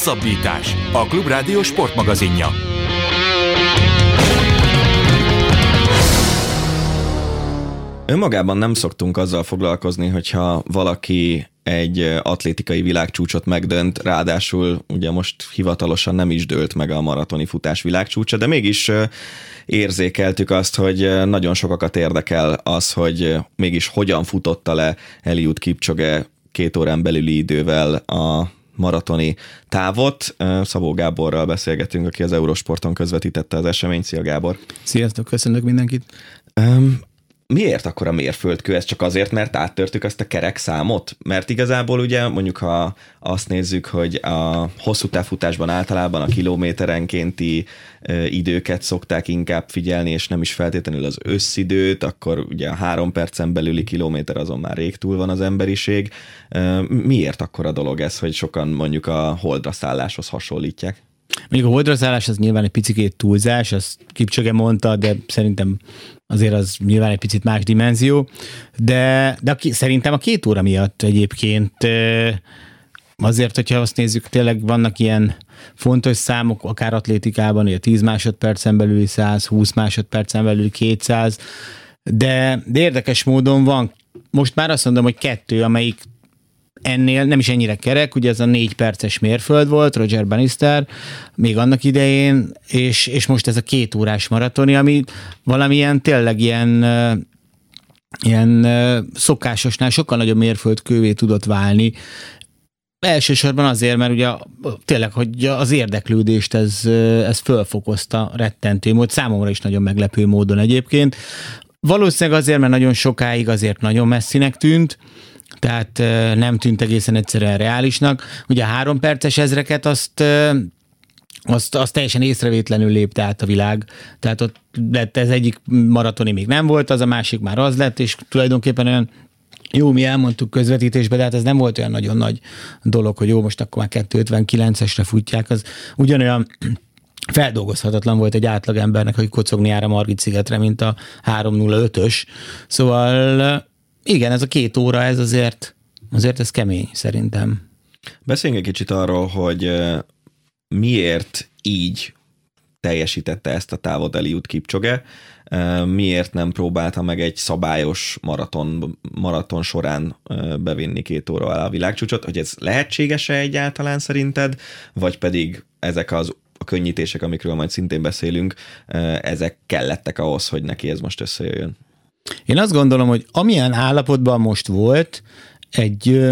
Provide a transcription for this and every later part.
Hosszabbítás. A Klubrádió sportmagazinja. Önmagában nem szoktunk azzal foglalkozni, hogyha valaki egy atlétikai világcsúcsot megdönt, ráadásul ugye most hivatalosan nem is dőlt meg a maratoni futás világcsúcsa, de mégis érzékeltük azt, hogy nagyon sokakat érdekel az, hogy mégis hogyan futotta le Eliud Kipchoge két órán belüli idővel a maratoni távot. Szabó Gáborral beszélgetünk, aki az Eurosporton közvetítette az eseményt. Szia Gábor! Sziasztok, köszönök mindenkit! Miért akkor a mérföldkő? Ez csak azért, mert áttörtük azt a kerek számot? Mert igazából ugye mondjuk, ha azt nézzük, hogy a hosszú távfutásban általában a kilométerenkénti időket szokták inkább figyelni, és nem is feltétlenül az összidőt, akkor ugye a három percen belüli kilométer azon már rég túl van az emberiség. Miért akkor a dolog ez, hogy sokan mondjuk a holdra szálláshoz hasonlítják? Mondjuk a holdra az nyilván egy picit túlzás, azt Kipcsöge mondta, de szerintem azért az nyilván egy picit más dimenzió, de, de a, szerintem a két óra miatt egyébként azért, hogyha azt nézzük, tényleg vannak ilyen fontos számok, akár atlétikában, hogy a 10 másodpercen belüli 100, 20 másodpercen belüli 200, de, de érdekes módon van, most már azt mondom, hogy kettő, amelyik ennél nem is ennyire kerek, ugye ez a négy perces mérföld volt, Roger Bannister, még annak idején, és, és most ez a két órás maratoni, ami valamilyen tényleg ilyen ilyen szokásosnál sokkal nagyobb mérföldkővé tudott válni, Elsősorban azért, mert ugye tényleg, hogy az érdeklődést ez, ez fölfokozta rettentő mód, számomra is nagyon meglepő módon egyébként. Valószínűleg azért, mert nagyon sokáig azért nagyon messzinek tűnt, tehát nem tűnt egészen egyszerűen reálisnak. Ugye a három perces ezreket azt azt, azt teljesen észrevétlenül lépte át a világ. Tehát ott lett ez egyik maratoni még nem volt, az a másik már az lett, és tulajdonképpen olyan jó, mi elmondtuk közvetítésbe, de hát ez nem volt olyan nagyon nagy dolog, hogy jó, most akkor már 259-esre futják, az ugyanolyan feldolgozhatatlan volt egy átlagembernek, hogy kocogni jár a Margit szigetre, mint a 305-ös. Szóval igen, ez a két óra, ez azért, azért ez kemény szerintem. Beszéljünk egy kicsit arról, hogy miért így teljesítette ezt a távot Eliud Kipchoge, miért nem próbálta meg egy szabályos maraton, maraton során bevinni két óra alá a világcsúcsot, hogy ez lehetséges-e egyáltalán szerinted, vagy pedig ezek az a könnyítések, amikről majd szintén beszélünk, ezek kellettek ahhoz, hogy neki ez most összejöjjön? Én azt gondolom, hogy amilyen állapotban most volt, egy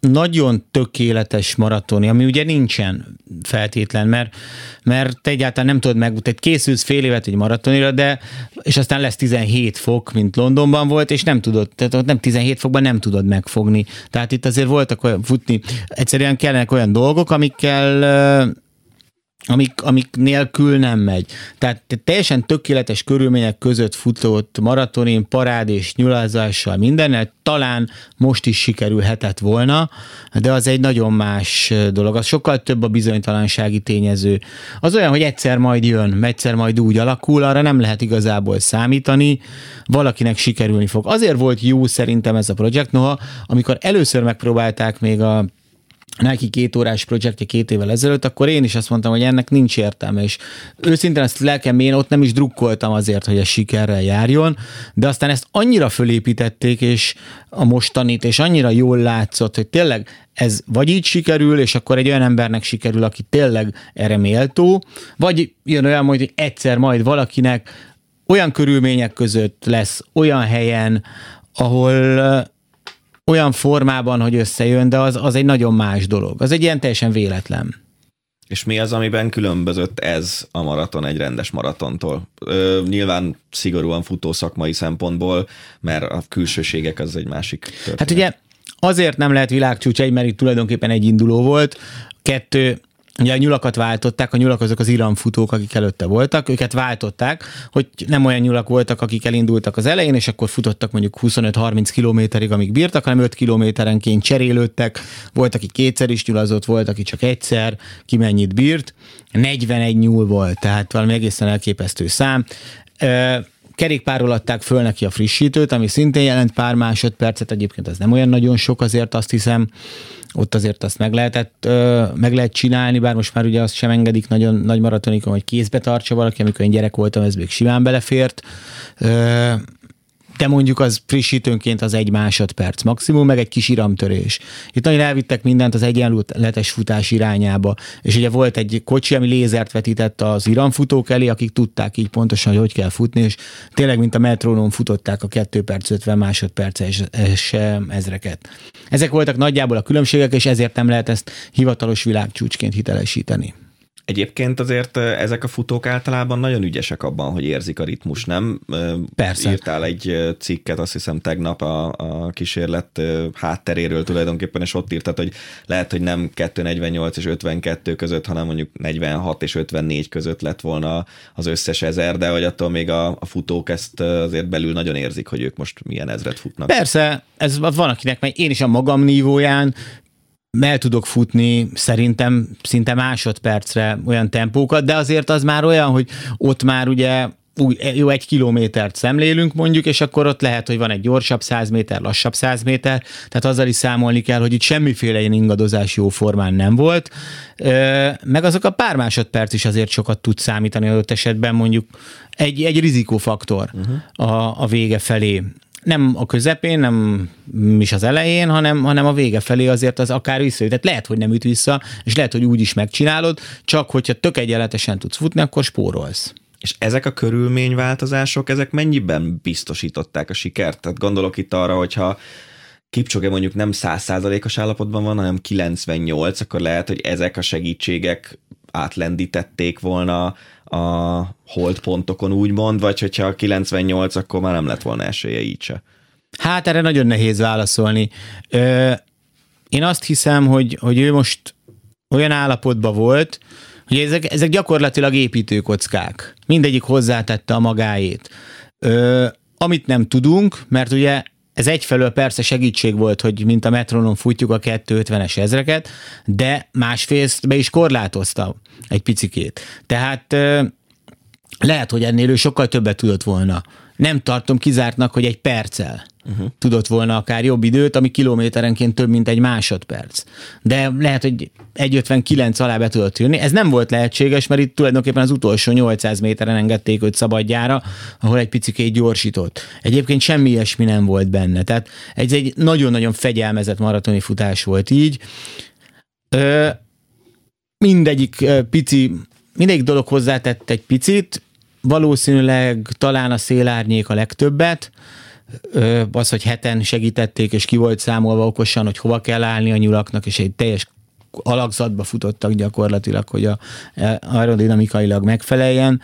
nagyon tökéletes maratoni, ami ugye nincsen feltétlen, mert, mert te egyáltalán nem tudod meg, tehát készülsz fél évet egy maratonira, de és aztán lesz 17 fok, mint Londonban volt, és nem tudod, tehát ott nem 17 fokban nem tudod megfogni. Tehát itt azért voltak olyan futni, egyszerűen kellenek olyan dolgok, amikkel amik, amik nélkül nem megy. Tehát teljesen tökéletes körülmények között futott maratonin, parád és nyulázással mindennel, talán most is sikerülhetett volna, de az egy nagyon más dolog. Az sokkal több a bizonytalansági tényező. Az olyan, hogy egyszer majd jön, egyszer majd úgy alakul, arra nem lehet igazából számítani, valakinek sikerülni fog. Azért volt jó szerintem ez a projekt, noha amikor először megpróbálták még a Nike két órás projektje két évvel ezelőtt, akkor én is azt mondtam, hogy ennek nincs értelme, és őszintén ezt lelkem én ott nem is drukkoltam azért, hogy ez sikerrel járjon, de aztán ezt annyira fölépítették, és a mostanit, és annyira jól látszott, hogy tényleg ez vagy így sikerül, és akkor egy olyan embernek sikerül, aki tényleg erre méltó, vagy jön olyan, hogy egyszer majd valakinek olyan körülmények között lesz, olyan helyen, ahol olyan formában, hogy összejön, de az, az egy nagyon más dolog. Az egy ilyen teljesen véletlen. És mi az, amiben különbözött ez a maraton egy rendes maratontól? Ö, nyilván szigorúan futó szakmai szempontból, mert a külsőségek az egy másik történet. Hát ugye azért nem lehet világcsúcs egy, mert itt tulajdonképpen egy induló volt. Kettő, Ugye a nyulakat váltották, a nyulak azok az iramfutók, akik előtte voltak, őket váltották, hogy nem olyan nyulak voltak, akik elindultak az elején, és akkor futottak mondjuk 25-30 kilométerig, amíg bírtak, hanem 5 kilométerenként cserélődtek, volt, aki kétszer is nyulazott, volt, aki csak egyszer, ki mennyit bírt, 41 nyúl volt, tehát valami egészen elképesztő szám kerékpárról adták föl neki a frissítőt, ami szintén jelent pár másodpercet, egyébként ez nem olyan nagyon sok, azért azt hiszem, ott azért azt meg lehetett, meg lehet csinálni, bár most már ugye azt sem engedik nagyon nagy maratonikon, hogy kézbe tartsa valaki, amikor én gyerek voltam, ez még simán belefért de mondjuk az frissítőnként az egy másodperc maximum, meg egy kis iramtörés. Itt nagyon elvittek mindent az egyenlőletes futás irányába, és ugye volt egy kocsi, ami lézert vetített az iramfutók elé, akik tudták így pontosan, hogy hogy kell futni, és tényleg, mint a metrónom futották a 2 perc 50 másodperces ezreket. Ezek voltak nagyjából a különbségek, és ezért nem lehet ezt hivatalos világcsúcsként hitelesíteni. Egyébként azért ezek a futók általában nagyon ügyesek abban, hogy érzik a ritmus, nem? Persze. Írtál egy cikket, azt hiszem tegnap a, a kísérlet hátteréről tulajdonképpen, és ott írtad, hogy lehet, hogy nem 248 és 52 között, hanem mondjuk 46 és 54 között lett volna az összes ezer, de hogy attól még a, a futók ezt azért belül nagyon érzik, hogy ők most milyen ezret futnak. Persze, ez van akinek, mert én is a magam nívóján el tudok futni szerintem szinte másodpercre olyan tempókat, de azért az már olyan, hogy ott már ugye úgy, jó, egy kilométert szemlélünk mondjuk, és akkor ott lehet, hogy van egy gyorsabb 100 méter, lassabb 100 méter, tehát azzal is számolni kell, hogy itt semmiféle ilyen ingadozás jó formán nem volt, meg azok a pár másodperc is azért sokat tud számítani adott esetben mondjuk egy, egy rizikófaktor uh-huh. a, a vége felé nem a közepén, nem is az elején, hanem, hanem a vége felé azért az akár vissza. Tehát lehet, hogy nem üt vissza, és lehet, hogy úgy is megcsinálod, csak hogyha tök egyenletesen tudsz futni, akkor spórolsz. És ezek a körülményváltozások, ezek mennyiben biztosították a sikert? Tehát gondolok itt arra, hogyha Kipcsoge mondjuk nem százszázalékos állapotban van, hanem 98, akkor lehet, hogy ezek a segítségek átlendítették volna a holdpontokon úgymond, vagy hogyha 98, akkor már nem lett volna esélye így se. Hát erre nagyon nehéz válaszolni. Ö, én azt hiszem, hogy, hogy ő most olyan állapotban volt, hogy ezek, ezek gyakorlatilag építőkockák. Mindegyik hozzátette a magáét. Ö, amit nem tudunk, mert ugye ez egyfelől persze segítség volt, hogy mint a metronom futjuk a 250-es ezreket, de másfélzt be is korlátozta egy picikét. Tehát lehet, hogy ennél ő sokkal többet tudott volna. Nem tartom kizártnak, hogy egy perccel uh-huh. tudott volna akár jobb időt, ami kilométerenként több, mint egy másodperc. De lehet, hogy 1.59 alá be tudott jönni. Ez nem volt lehetséges, mert itt tulajdonképpen az utolsó 800 méteren engedték őt szabadjára, ahol egy picikét gyorsított. Egyébként semmi ilyesmi nem volt benne. Tehát ez egy nagyon-nagyon fegyelmezett maratoni futás volt így. Ö, mindegyik pici, mindegyik dolog hozzátett egy picit, valószínűleg talán a szélárnyék a legtöbbet, az, hogy heten segítették, és ki volt számolva okosan, hogy hova kell állni a nyulaknak, és egy teljes alakzatba futottak gyakorlatilag, hogy a, aerodinamikailag megfeleljen.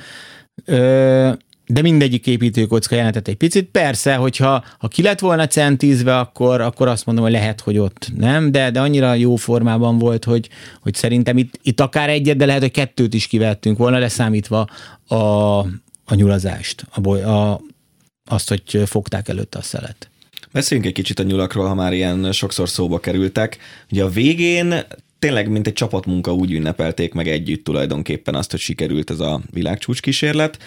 De mindegyik építőkocka jelentett egy picit. Persze, hogyha ha ki lett volna centízve, akkor, akkor azt mondom, hogy lehet, hogy ott nem, de, de annyira jó formában volt, hogy, hogy szerintem itt, itt akár egyet, de lehet, hogy kettőt is kivettünk volna, leszámítva a, a nyulazást, a, boly, a, azt, hogy fogták előtte a szelet. Beszéljünk egy kicsit a nyulakról, ha már ilyen sokszor szóba kerültek. Ugye a végén tényleg, mint egy csapatmunka úgy ünnepelték meg együtt tulajdonképpen azt, hogy sikerült ez a világcsúcs kísérlet,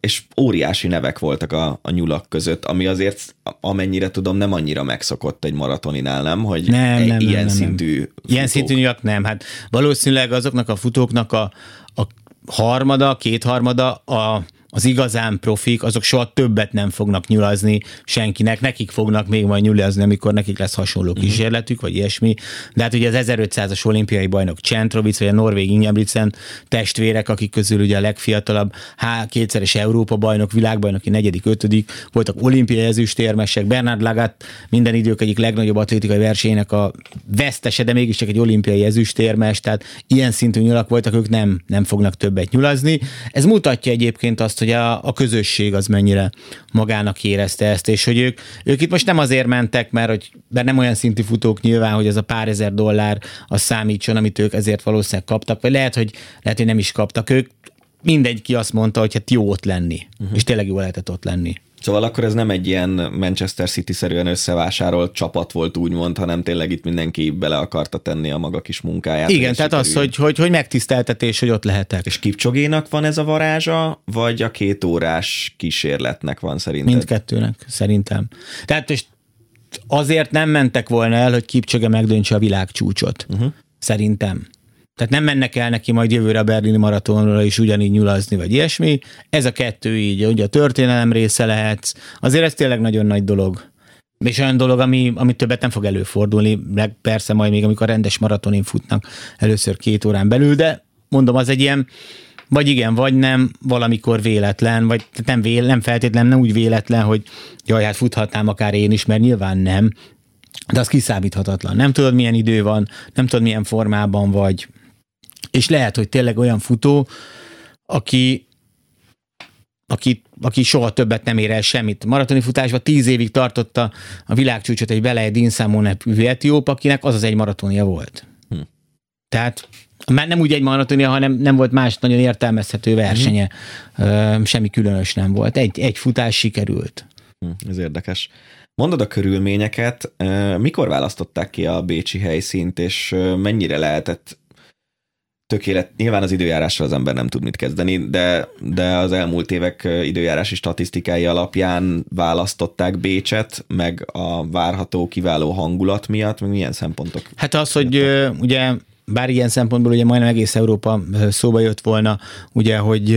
és óriási nevek voltak a, a nyulak között, ami azért, amennyire tudom, nem annyira megszokott egy maratoninál, nem? Hogy nem, nem, ilyen nem, szintű nem. Ilyen szintű nyulak nem. Hát valószínűleg azoknak a futóknak a, a harmada, kétharmada a az igazán profik, azok soha többet nem fognak nyulazni senkinek, nekik fognak még majd nyulazni, amikor nekik lesz hasonló uh-huh. kísérletük, vagy ilyesmi. De hát ugye az 1500-as olimpiai bajnok Csentrovic, vagy a Norvég Ingebrigtsen testvérek, akik közül ugye a legfiatalabb, há, kétszeres Európa bajnok, világbajnoki negyedik, ötödik, voltak olimpiai ezüstérmesek, Bernard Lagat minden idők egyik legnagyobb atlétikai versenynek a vesztese, de mégiscsak egy olimpiai ezüstérmes, tehát ilyen szintű nyulak voltak, ők nem, nem fognak többet nyulazni. Ez mutatja egyébként azt, hogy a, a közösség az mennyire magának érezte ezt, és hogy ők, ők itt most nem azért mentek, mert, hogy, mert nem olyan szintű futók nyilván, hogy az a pár ezer dollár az számítson, amit ők ezért valószínűleg kaptak, vagy lehet, hogy, lehet, hogy nem is kaptak. Ők mindegy ki azt mondta, hogy hát jó ott lenni, uh-huh. és tényleg jó lehetett ott lenni. Szóval akkor ez nem egy ilyen Manchester City-szerűen összevásárolt csapat volt úgymond, hanem tényleg itt mindenki bele akarta tenni a maga kis munkáját. Igen, tehát az, hogy, hogy, hogy megtiszteltetés, hogy ott lehetek. És Kipcsogénak van ez a varázsa, vagy a két órás kísérletnek van szerinted? Mindkettőnek, szerintem. Tehát és azért nem mentek volna el, hogy Kipcsöge megdöntse a világcsúcsot. Uh-huh. Szerintem. Tehát nem mennek el neki majd jövőre a berlini maratonra is ugyanígy nyulazni, vagy ilyesmi. Ez a kettő így, ugye a történelem része lehet. Azért ez tényleg nagyon nagy dolog. És olyan dolog, ami, ami többet nem fog előfordulni, meg persze majd még, amikor rendes maratonin futnak először két órán belül, de mondom, az egy ilyen, vagy igen, vagy nem, valamikor véletlen, vagy nem, vél, nem feltétlen, nem úgy véletlen, hogy jaj, hát futhatnám akár én is, mert nyilván nem, de az kiszámíthatatlan. Nem tudod, milyen idő van, nem tudod, milyen formában vagy, és lehet, hogy tényleg olyan futó, aki, aki, aki soha többet nem ér el semmit. Maratoni futásban tíz évig tartotta a világcsúcsot egy Beleje Dinszámon etióp, akinek az az egy maratonia volt. Hm. Tehát már nem úgy egy maratonia, hanem nem volt más nagyon értelmezhető versenye. Hm. Semmi különös nem volt. Egy, egy futás sikerült. Hm, ez érdekes. Mondod a körülményeket, mikor választották ki a bécsi helyszínt, és mennyire lehetett tökélet, nyilván az időjárással az ember nem tud mit kezdeni, de, de az elmúlt évek időjárási statisztikái alapján választották Bécset, meg a várható kiváló hangulat miatt, meg milyen szempontok? Hát az, hogy ugye bár ilyen szempontból ugye majdnem egész Európa szóba jött volna, ugye, hogy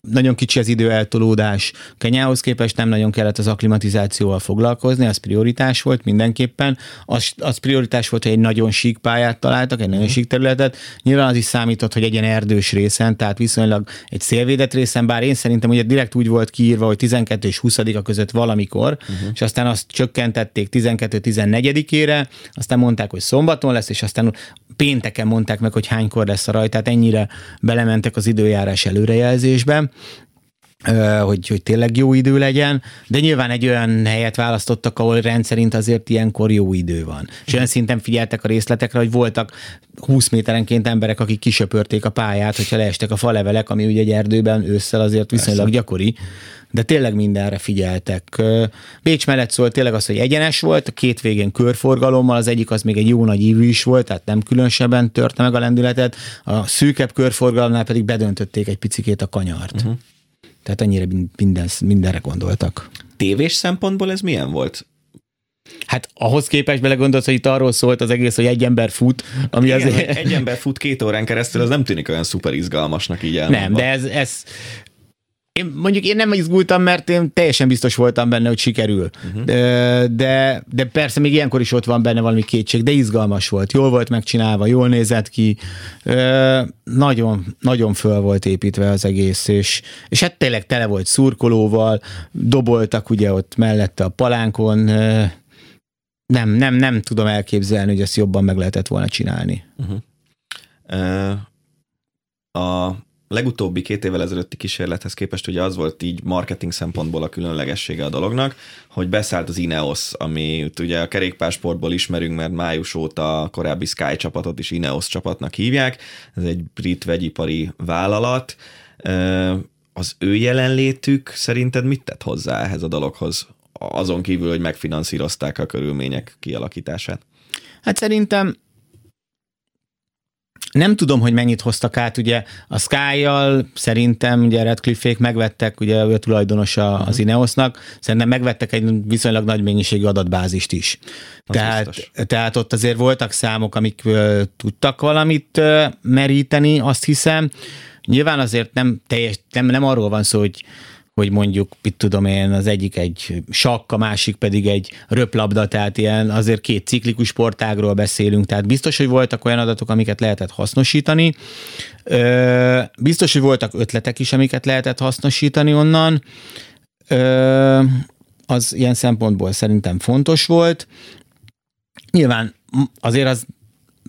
nagyon kicsi az időeltolódás. Kenyához képest nem nagyon kellett az aklimatizációval foglalkozni, az prioritás volt mindenképpen. Az, az prioritás volt, hogy egy nagyon sík pályát találtak, egy nagyon mhm. sík területet. Nyilván az is számított, hogy egy ilyen erdős részen, tehát viszonylag egy szélvédett részen, bár én szerintem ugye direkt úgy volt kiírva, hogy 12 és 20 a között valamikor, uh-huh. és aztán azt csökkentették 12-14-ére, aztán mondták, hogy szombaton lesz, és aztán pénteken mondták meg, hogy hánykor lesz a rajt, tehát ennyire belementek az időjárás előrejelzésbe hogy, hogy tényleg jó idő legyen, de nyilván egy olyan helyet választottak, ahol rendszerint azért ilyenkor jó idő van. És olyan szinten figyeltek a részletekre, hogy voltak 20 méterenként emberek, akik kisöpörték a pályát, hogyha leestek a falevelek, ami ugye egy erdőben ősszel azért viszonylag Persze. gyakori, de tényleg mindenre figyeltek. Bécs mellett szólt tényleg az, hogy egyenes volt, a két végén körforgalommal, az egyik az még egy jó nagy ívű is volt, tehát nem különösebben törte meg a lendületet, a szűkebb körforgalomnál pedig bedöntötték egy picikét a kanyart. Uh-huh. Tehát ennyire minden, mindenre gondoltak. Tévés szempontból ez milyen volt? Hát ahhoz képest belegondolsz, hogy itt arról szólt az egész, hogy egy ember fut, ami Igen, azért... egy ember fut két órán keresztül, az nem tűnik olyan szuper izgalmasnak így elmondva. Nem, de ez, ez én mondjuk én nem izgultam, mert én teljesen biztos voltam benne, hogy sikerül. Uh-huh. De, de persze még ilyenkor is ott van benne valami kétség, de izgalmas volt. Jól volt megcsinálva, jól nézett ki. Nagyon, nagyon föl volt építve az egész, és, és hát tényleg tele volt szurkolóval, doboltak ugye ott mellette a palánkon. Nem, nem, nem tudom elképzelni, hogy ezt jobban meg lehetett volna csinálni. Uh-huh. Uh, a legutóbbi két évvel ezelőtti kísérlethez képest ugye az volt így marketing szempontból a különlegessége a dolognak, hogy beszállt az Ineos, ami ugye a kerékpársportból ismerünk, mert május óta a korábbi Sky csapatot is Ineos csapatnak hívják. Ez egy brit vegyipari vállalat. Az ő jelenlétük szerinted mit tett hozzá ehhez a dologhoz? Azon kívül, hogy megfinanszírozták a körülmények kialakítását. Hát szerintem nem tudom, hogy mennyit hoztak át, ugye a Sky-jal szerintem ugye Redcliffe-ék megvettek, ugye ő tulajdonosa uh-huh. az Ineosnak, szerintem megvettek egy viszonylag nagy mennyiségű adatbázist is. tehát, tehát ott azért voltak számok, amik uh, tudtak valamit uh, meríteni, azt hiszem. Nyilván azért nem teljes, nem, nem arról van szó, hogy hogy mondjuk, mit tudom én, az egyik egy sakk, a másik pedig egy röplabda, tehát ilyen azért két ciklikus sportágról beszélünk, tehát biztos, hogy voltak olyan adatok, amiket lehetett hasznosítani, biztos, hogy voltak ötletek is, amiket lehetett hasznosítani onnan, az ilyen szempontból szerintem fontos volt. Nyilván azért az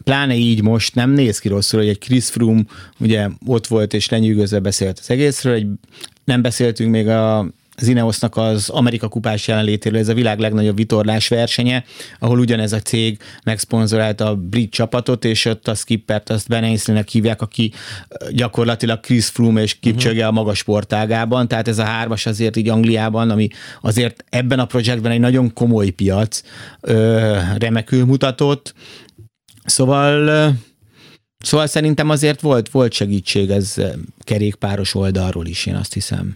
pláne így most nem néz ki rosszul, hogy egy Chris Froome ugye ott volt és lenyűgözve beszélt az egészről, egy nem beszéltünk még a az Ineosnak az Amerika kupás jelenlétéről, ez a világ legnagyobb vitorlás versenye, ahol ugyanez a cég megszponzorálta a brit csapatot, és ott a skippert azt Ben Ainsley-nek hívják, aki gyakorlatilag Chris Froome és Kipcsöge uh-huh. a magas sportágában, tehát ez a hármas azért így Angliában, ami azért ebben a projektben egy nagyon komoly piac, ö, remekül mutatott, Szóval Szóval szerintem azért volt, volt segítség ez kerékpáros oldalról is, én azt hiszem.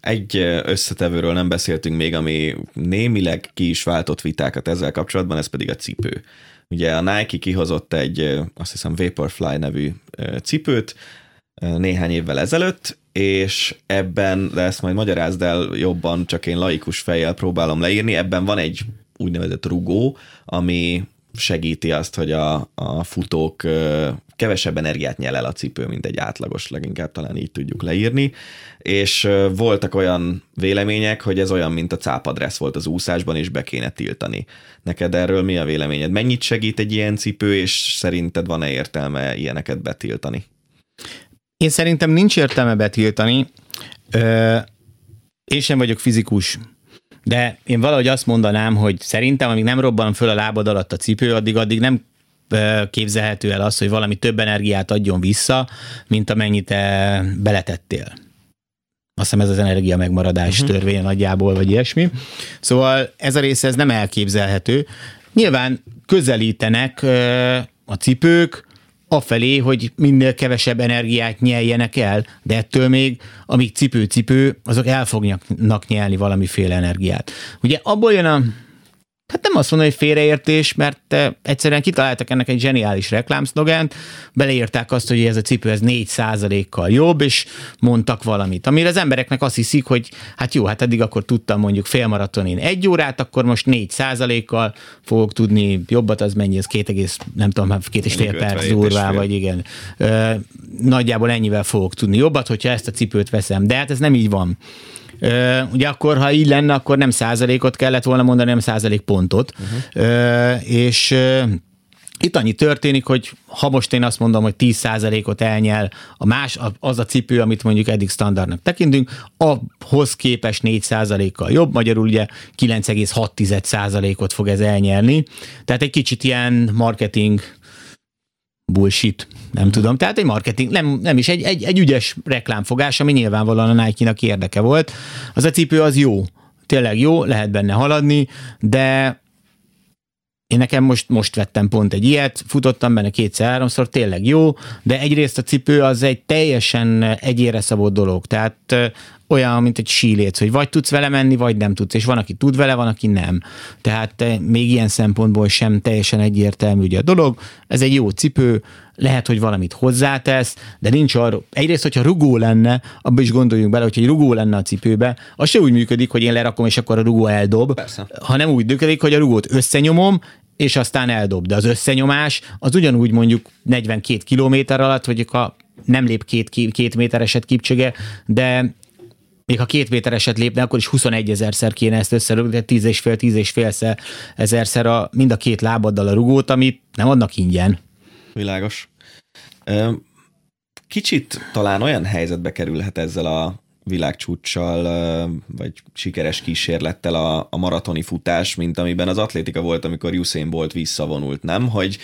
Egy összetevőről nem beszéltünk még, ami némileg ki is váltott vitákat ezzel kapcsolatban, ez pedig a cipő. Ugye a Nike kihozott egy, azt hiszem Vaporfly nevű cipőt néhány évvel ezelőtt, és ebben, de ezt majd magyarázd el jobban, csak én laikus fejjel próbálom leírni, ebben van egy úgynevezett rugó, ami segíti azt, hogy a, a futók kevesebb energiát nyel el a cipő, mint egy átlagos, leginkább talán így tudjuk leírni, és voltak olyan vélemények, hogy ez olyan, mint a cápadressz volt az úszásban, és be kéne tiltani. Neked erről mi a véleményed? Mennyit segít egy ilyen cipő, és szerinted van-e értelme ilyeneket betiltani? Én szerintem nincs értelme betiltani. Ö, én sem vagyok fizikus, de én valahogy azt mondanám, hogy szerintem, amíg nem robban föl a lábad alatt a cipő, addig, addig nem képzelhető el az, hogy valami több energiát adjon vissza, mint amennyit te beletettél. Azt hiszem ez az energia megmaradás uh-huh. törvénye nagyjából, vagy ilyesmi. Szóval ez a része ez nem elképzelhető. Nyilván közelítenek a cipők afelé, hogy minél kevesebb energiát nyeljenek el, de ettől még, amíg cipő-cipő, azok el fognak nyelni valamiféle energiát. Ugye abból jön a Hát nem azt mondom, hogy félreértés, mert eh, egyszerűen kitaláltak ennek egy zseniális reklámszlogent, beleírták azt, hogy ez a cipő ez 4% kal jobb, és mondtak valamit. Amire az embereknek azt hiszik, hogy hát jó, hát eddig akkor tudtam mondjuk félmaratonin egy órát, akkor most 4% kal fogok tudni jobbat, az mennyi, ez két egész, nem tudom, hát két és fél perc durvá, vagy igen. Ö, nagyjából ennyivel fogok tudni jobbat, hogyha ezt a cipőt veszem. De hát ez nem így van. Ugye akkor, ha így lenne, akkor nem százalékot kellett volna mondani, nem százalék pontot. Uh-huh. És itt annyi történik, hogy ha most én azt mondom, hogy 10%-ot elnyel a más, az a cipő, amit mondjuk eddig standardnak tekintünk, ahhoz képest 4%-kal jobb, magyarul ugye 9,6%-ot fog ez elnyelni. Tehát egy kicsit ilyen marketing bullshit, nem tudom. Tehát egy marketing, nem, nem is, egy, egy, egy ügyes reklámfogás, ami nyilvánvalóan a Nike-nak érdeke volt. Az a cipő az jó, tényleg jó, lehet benne haladni, de én nekem most, most vettem pont egy ilyet, futottam benne kétszer-háromszor, tényleg jó, de egyrészt a cipő az egy teljesen egyére szabott dolog, tehát olyan, mint egy síléc, hogy vagy tudsz vele menni, vagy nem tudsz, és van, aki tud vele, van, aki nem. Tehát még ilyen szempontból sem teljesen egyértelmű ugye a dolog. Ez egy jó cipő, lehet, hogy valamit hozzátesz, de nincs arra. Egyrészt, hogyha rugó lenne, abba is gondoljunk bele, hogy egy rugó lenne a cipőbe, az se úgy működik, hogy én lerakom, és akkor a rugó eldob, Persze. hanem úgy működik, hogy a rugót összenyomom, és aztán eldob. De az összenyomás az ugyanúgy mondjuk 42 kilométer alatt, hogy a nem lép két, két métereset kipcsöge, de még ha két métereset lépne, akkor is 21 ezerszer kéne ezt összerúgni, tehát 10 és fél, 10 és fél ezerszer a, mind a két lábaddal a rugót, amit nem adnak ingyen. Világos. Kicsit talán olyan helyzetbe kerülhet ezzel a világcsúccsal, vagy sikeres kísérlettel a, a maratoni futás, mint amiben az atlétika volt, amikor Usain Bolt visszavonult, nem? Hogy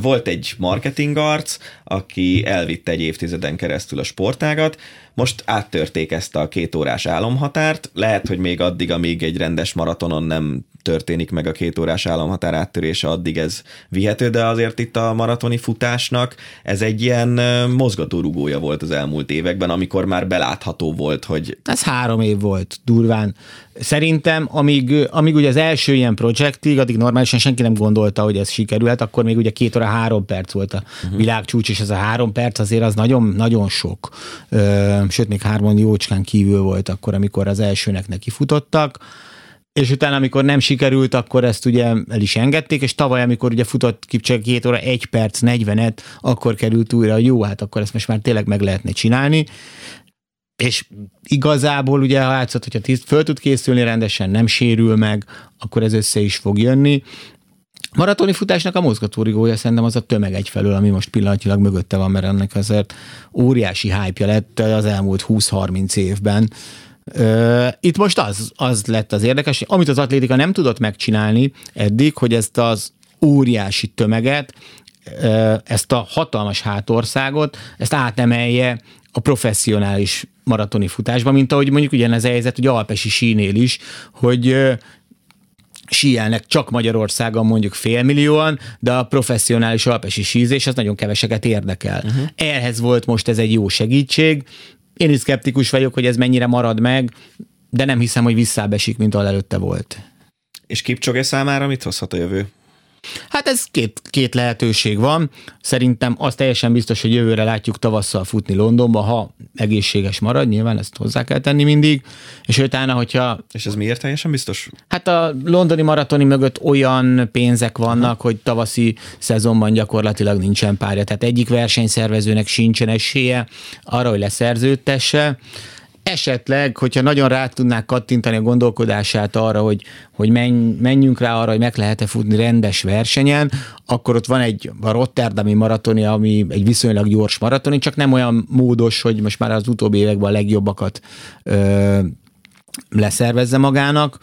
volt egy marketingarc, aki elvitte egy évtizeden keresztül a sportágat, most áttörték ezt a két órás álomhatárt, lehet, hogy még addig, amíg egy rendes maratonon nem történik meg a két órás álomhatár áttörése, addig ez vihető, de azért itt a maratoni futásnak ez egy ilyen mozgatórugója volt az elmúlt években, amikor már belátható volt, hogy... Ez három év volt durván. Szerintem, amíg, amíg ugye az első ilyen projektig, addig normálisan senki nem gondolta, hogy ez sikerülhet, akkor még ugye két óra három perc volt a uh-huh. világcsúcs, és ez a három perc azért az nagyon, nagyon sok. Ö, sőt, még hárman jócskán kívül volt akkor, amikor az elsőnek neki futottak és utána, amikor nem sikerült, akkor ezt ugye el is engedték, és tavaly, amikor ugye futott csak két óra, egy perc, 40-et, akkor került újra, jó, hát akkor ezt most már tényleg meg lehetne csinálni. És igazából ugye, ha látszott, hogyha tiszt, föl tud készülni rendesen, nem sérül meg, akkor ez össze is fog jönni. Maratoni futásnak a mozgatórigója szerintem az a tömeg egyfelől, ami most pillanatilag mögötte van, mert ennek azért óriási hype lett az elmúlt 20-30 évben Itt most az, az lett az érdekes, amit az atlétika nem tudott megcsinálni eddig, hogy ezt az óriási tömeget, ezt a hatalmas hátországot, ezt átemelje a professzionális maratoni futásba, mint ahogy mondjuk ugyanez a helyzet, hogy Alpesi sínél is, hogy síelnek csak Magyarországon mondjuk félmillióan, de a professzionális alpesi sízés az nagyon keveseket érdekel. Uh-huh. Ehhez volt most ez egy jó segítség. Én is szkeptikus vagyok, hogy ez mennyire marad meg, de nem hiszem, hogy visszábesik, mint ahol előtte volt. És Kipcsoge számára mit hozhat a jövő? Hát ez két, két lehetőség van. Szerintem az teljesen biztos, hogy jövőre látjuk tavasszal futni Londonba, ha egészséges marad, nyilván ezt hozzá kell tenni mindig, és utána, hogyha... És ez miért teljesen biztos? Hát a londoni maratoni mögött olyan pénzek vannak, hogy tavaszi szezonban gyakorlatilag nincsen párja, tehát egyik versenyszervezőnek sincsen esélye arra, hogy leszerződtesse esetleg, hogyha nagyon rá tudnák kattintani a gondolkodását arra, hogy, hogy menjünk rá arra, hogy meg lehet-e futni rendes versenyen, akkor ott van egy a Rotterdami maratoni, ami egy viszonylag gyors maratoni, csak nem olyan módos, hogy most már az utóbbi években a legjobbakat ö, leszervezze magának,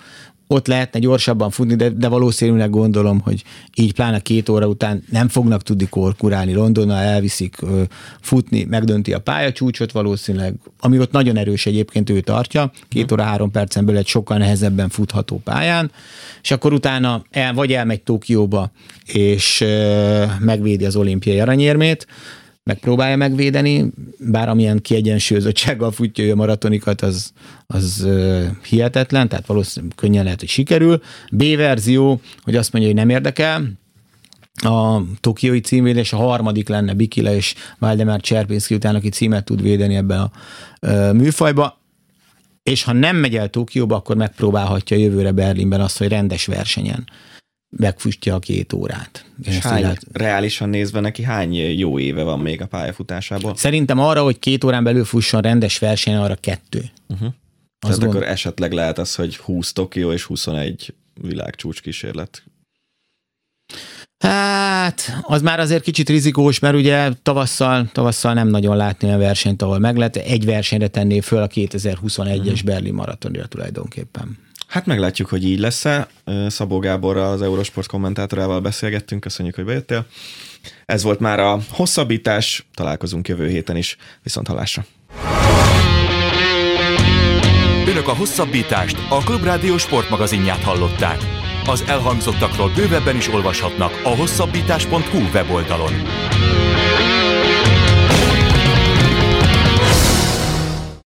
ott lehetne gyorsabban futni, de, de valószínűleg gondolom, hogy így pláne két óra után nem fognak tudni korkurálni Londonnal, elviszik ö, futni, megdönti a pályacsúcsot valószínűleg, ami ott nagyon erős egyébként ő tartja, két óra három percen belül egy sokkal nehezebben futható pályán, és akkor utána el, vagy elmegy Tokióba, és ö, megvédi az olimpiai aranyérmét, megpróbálja megvédeni, bár amilyen kiegyensúlyozottsággal futja ő a maratonikat, az, az hihetetlen, tehát valószínűleg könnyen lehet, hogy sikerül. B verzió, hogy azt mondja, hogy nem érdekel, a tokiói címvédés, a harmadik lenne Bikila és Valdemar Cserpinski után, aki címet tud védeni ebben a műfajba. És ha nem megy el Tokióba, akkor megpróbálhatja jövőre Berlinben azt, hogy rendes versenyen megfustja a két órát. És hány, lehet... reálisan nézve neki hány jó éve van még a pályafutásából? Szerintem arra, hogy két órán belül fusson rendes verseny, arra kettő. Uh-huh. Tehát gond... akkor esetleg lehet az, hogy 20 Tokió és 21 világcsúcs kísérlet. Hát, az már azért kicsit rizikós, mert ugye tavasszal, tavasszal nem nagyon látni a versenyt, ahol meg lehet. Egy versenyre tenné föl a 2021-es uh-huh. Berlin maratonra tulajdonképpen. Hát meglátjuk, hogy így lesz-e. Szabó Gábor az Eurosport kommentátorával beszélgettünk, köszönjük, hogy bejöttél. Ez volt már a hosszabbítás, találkozunk jövő héten is, viszont halásra. Önök a hosszabbítást, a Klubrádió sportmagazinját hallották. Az elhangzottakról bővebben is olvashatnak a hosszabbítás.hu weboldalon.